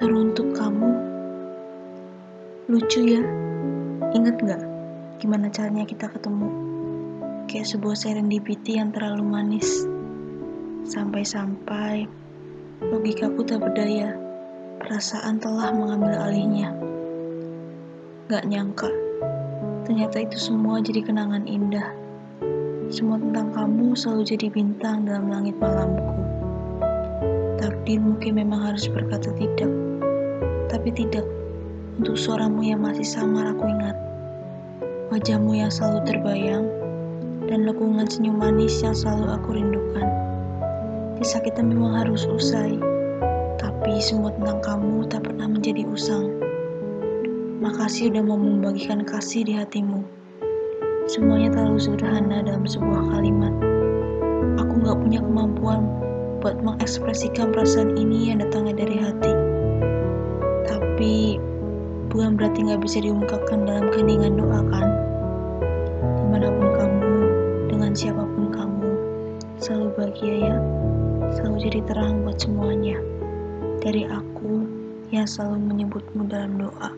Teruntuk kamu, lucu ya. Ingat gak gimana caranya kita ketemu? Kayak sebuah serendipity yang terlalu manis. Sampai-sampai logikaku tak berdaya. Perasaan telah mengambil alihnya. Gak nyangka, ternyata itu semua jadi kenangan indah. Semua tentang kamu selalu jadi bintang dalam langit malamku. Takdir mungkin memang harus berkata tidak, tapi tidak untuk suaramu yang masih samar aku ingat. Wajahmu yang selalu terbayang, dan lekungan senyum manis yang selalu aku rindukan. Kisah kita memang harus usai, tapi semua tentang kamu tak pernah menjadi usang. Makasih udah mau membagikan kasih di hatimu. Semuanya terlalu sederhana dalam sebuah kalimat. Aku gak punya kemampuan buat mengekspresikan perasaan ini yang datangnya dari hati. Tapi bukan berarti gak bisa diungkapkan dalam keningan doa kan? Di mana pun kamu, dengan siapa pun kamu, selalu bahagia ya, selalu jadi terang buat semuanya. Dari aku yang selalu menyebutmu dalam doa.